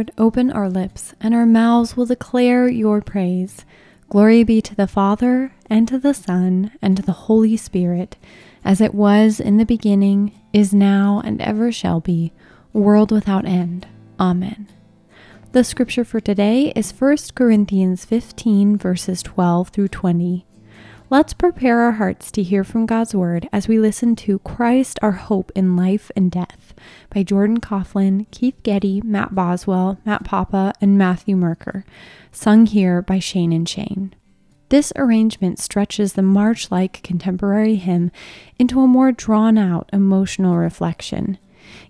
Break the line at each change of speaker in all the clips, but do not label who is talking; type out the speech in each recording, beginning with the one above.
Lord, open our lips, and our mouths will declare your praise. Glory be to the Father, and to the Son, and to the Holy Spirit, as it was in the beginning, is now, and ever shall be, world without end. Amen. The scripture for today is 1 Corinthians 15, verses 12 through 20. Let's prepare our hearts to hear from God's word as we listen to Christ, our hope in life and death by Jordan Kauflin, Keith Getty, Matt Boswell, Matt Papa, and Matthew Merker, sung here by Shane and Shane. This arrangement stretches the march like contemporary hymn into a more drawn out emotional reflection.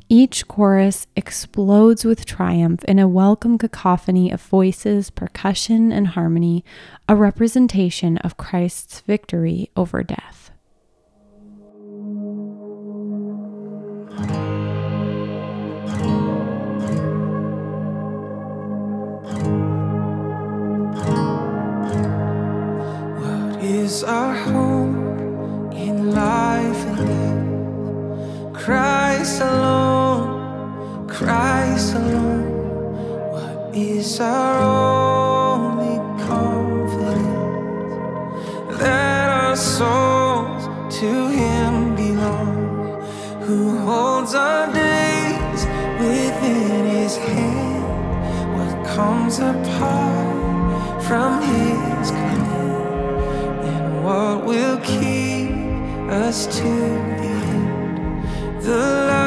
Each chorus explodes with triumph in a welcome cacophony of voices, percussion, and harmony, a representation of Christ's victory over death.
Is our only confidence? That our souls to Him belong, who holds our days within His hand. What comes apart from His command? and what will keep us to the end? The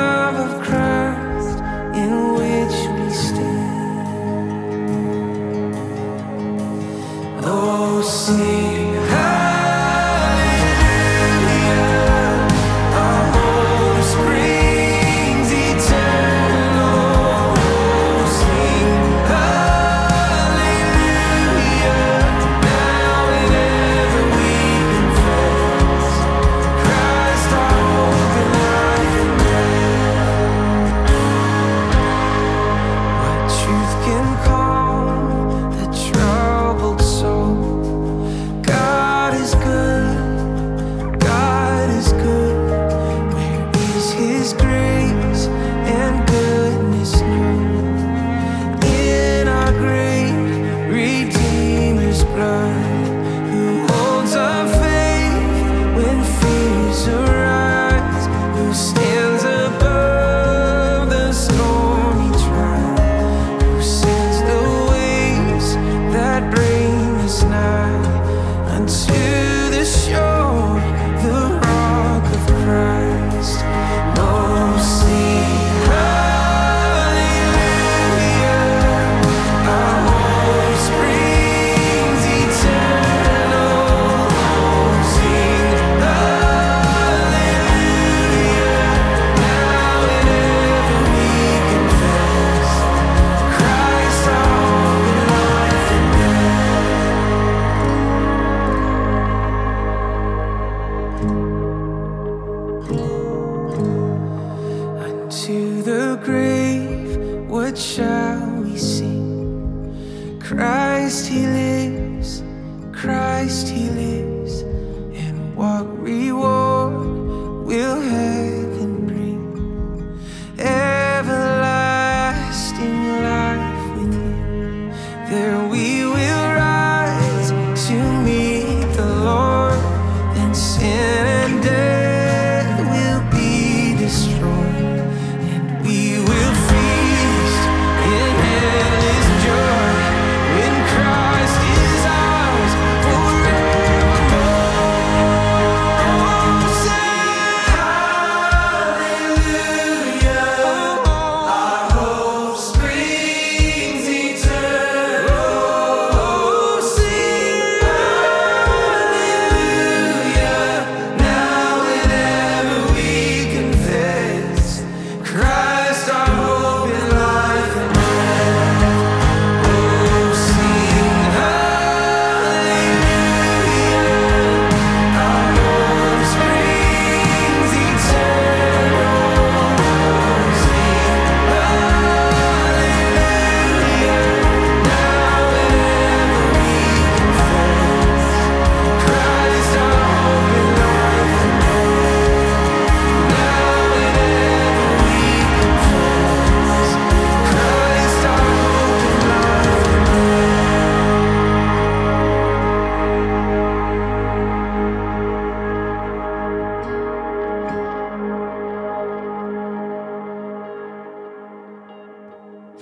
Christ He lives, Christ He lives, and what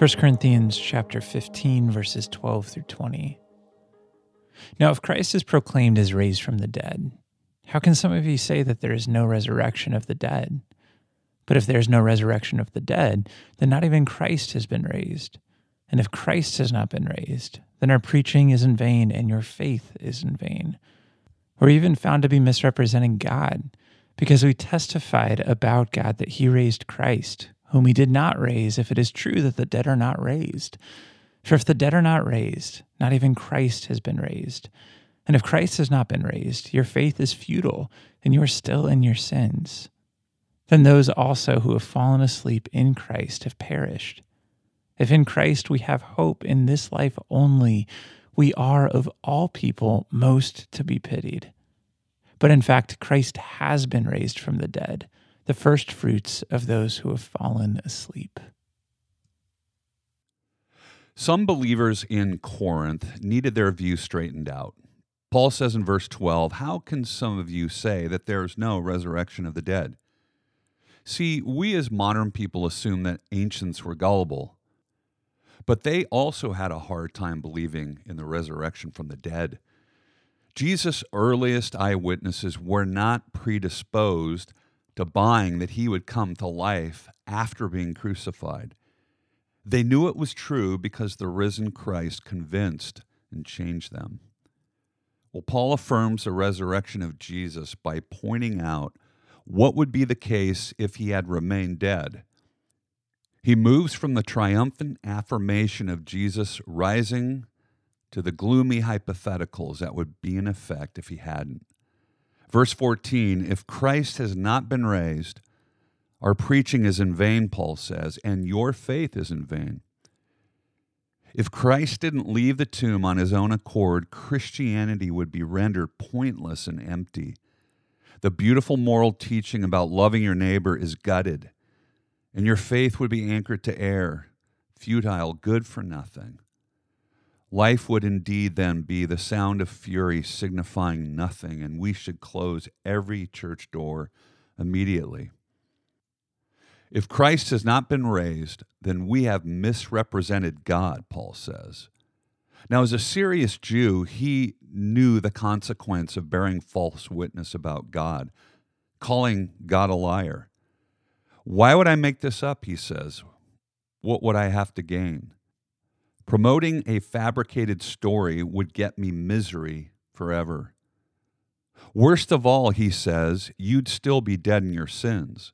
1 Corinthians chapter 15 verses 12 through 20. Now if Christ is proclaimed as raised from the dead, how can some of you say that there is no resurrection of the dead? But if there is no resurrection of the dead, then not even Christ has been raised. And if Christ has not been raised, then our preaching is in vain and your faith is in vain. We're even found to be misrepresenting God, because we testified about God that he raised Christ, whom he did not raise, if it is true that the dead are not raised. For if the dead are not raised, not even Christ has been raised. And if Christ has not been raised, your faith is futile, and you are still in your sins. Then those also who have fallen asleep in Christ have perished. If in Christ we have hope in this life only, we are of all people most to be pitied. But in fact, Christ has been raised from the dead the first fruits of those who have fallen asleep.
Some believers in Corinth needed their view straightened out. Paul says in verse 12, How can some of you say that there is no resurrection of the dead? See, we as modern people assume that ancients were gullible, but they also had a hard time believing in the resurrection from the dead. Jesus' earliest eyewitnesses were not predisposed to buying that he would come to life after being crucified. They knew it was true because the risen Christ convinced and changed them. Well, Paul affirms the resurrection of Jesus by pointing out what would be the case if he had remained dead. He moves from the triumphant affirmation of Jesus rising to the gloomy hypotheticals that would be in effect if he hadn't. Verse 14 If Christ has not been raised, our preaching is in vain, Paul says, and your faith is in vain. If Christ didn't leave the tomb on his own accord, Christianity would be rendered pointless and empty. The beautiful moral teaching about loving your neighbor is gutted, and your faith would be anchored to air, futile, good for nothing. Life would indeed then be the sound of fury signifying nothing, and we should close every church door immediately. If Christ has not been raised, then we have misrepresented God, Paul says. Now, as a serious Jew, he knew the consequence of bearing false witness about God, calling God a liar. Why would I make this up? He says. What would I have to gain? Promoting a fabricated story would get me misery forever. Worst of all, he says, you'd still be dead in your sins.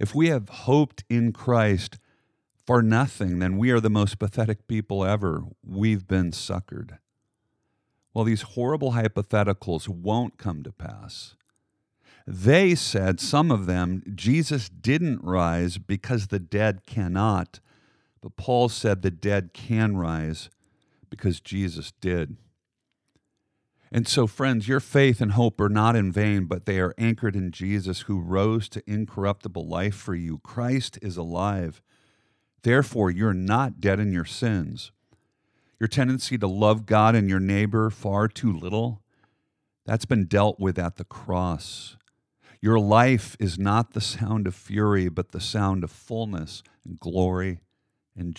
If we have hoped in Christ for nothing, then we are the most pathetic people ever. We've been suckered. Well, these horrible hypotheticals won't come to pass. They said, some of them, Jesus didn't rise because the dead cannot. But Paul said the dead can rise because Jesus did. And so, friends, your faith and hope are not in vain, but they are anchored in Jesus who rose to incorruptible life for you. Christ is alive. Therefore, you're not dead in your sins. Your tendency to love God and your neighbor far too little, that's been dealt with at the cross. Your life is not the sound of fury, but the sound of fullness and glory and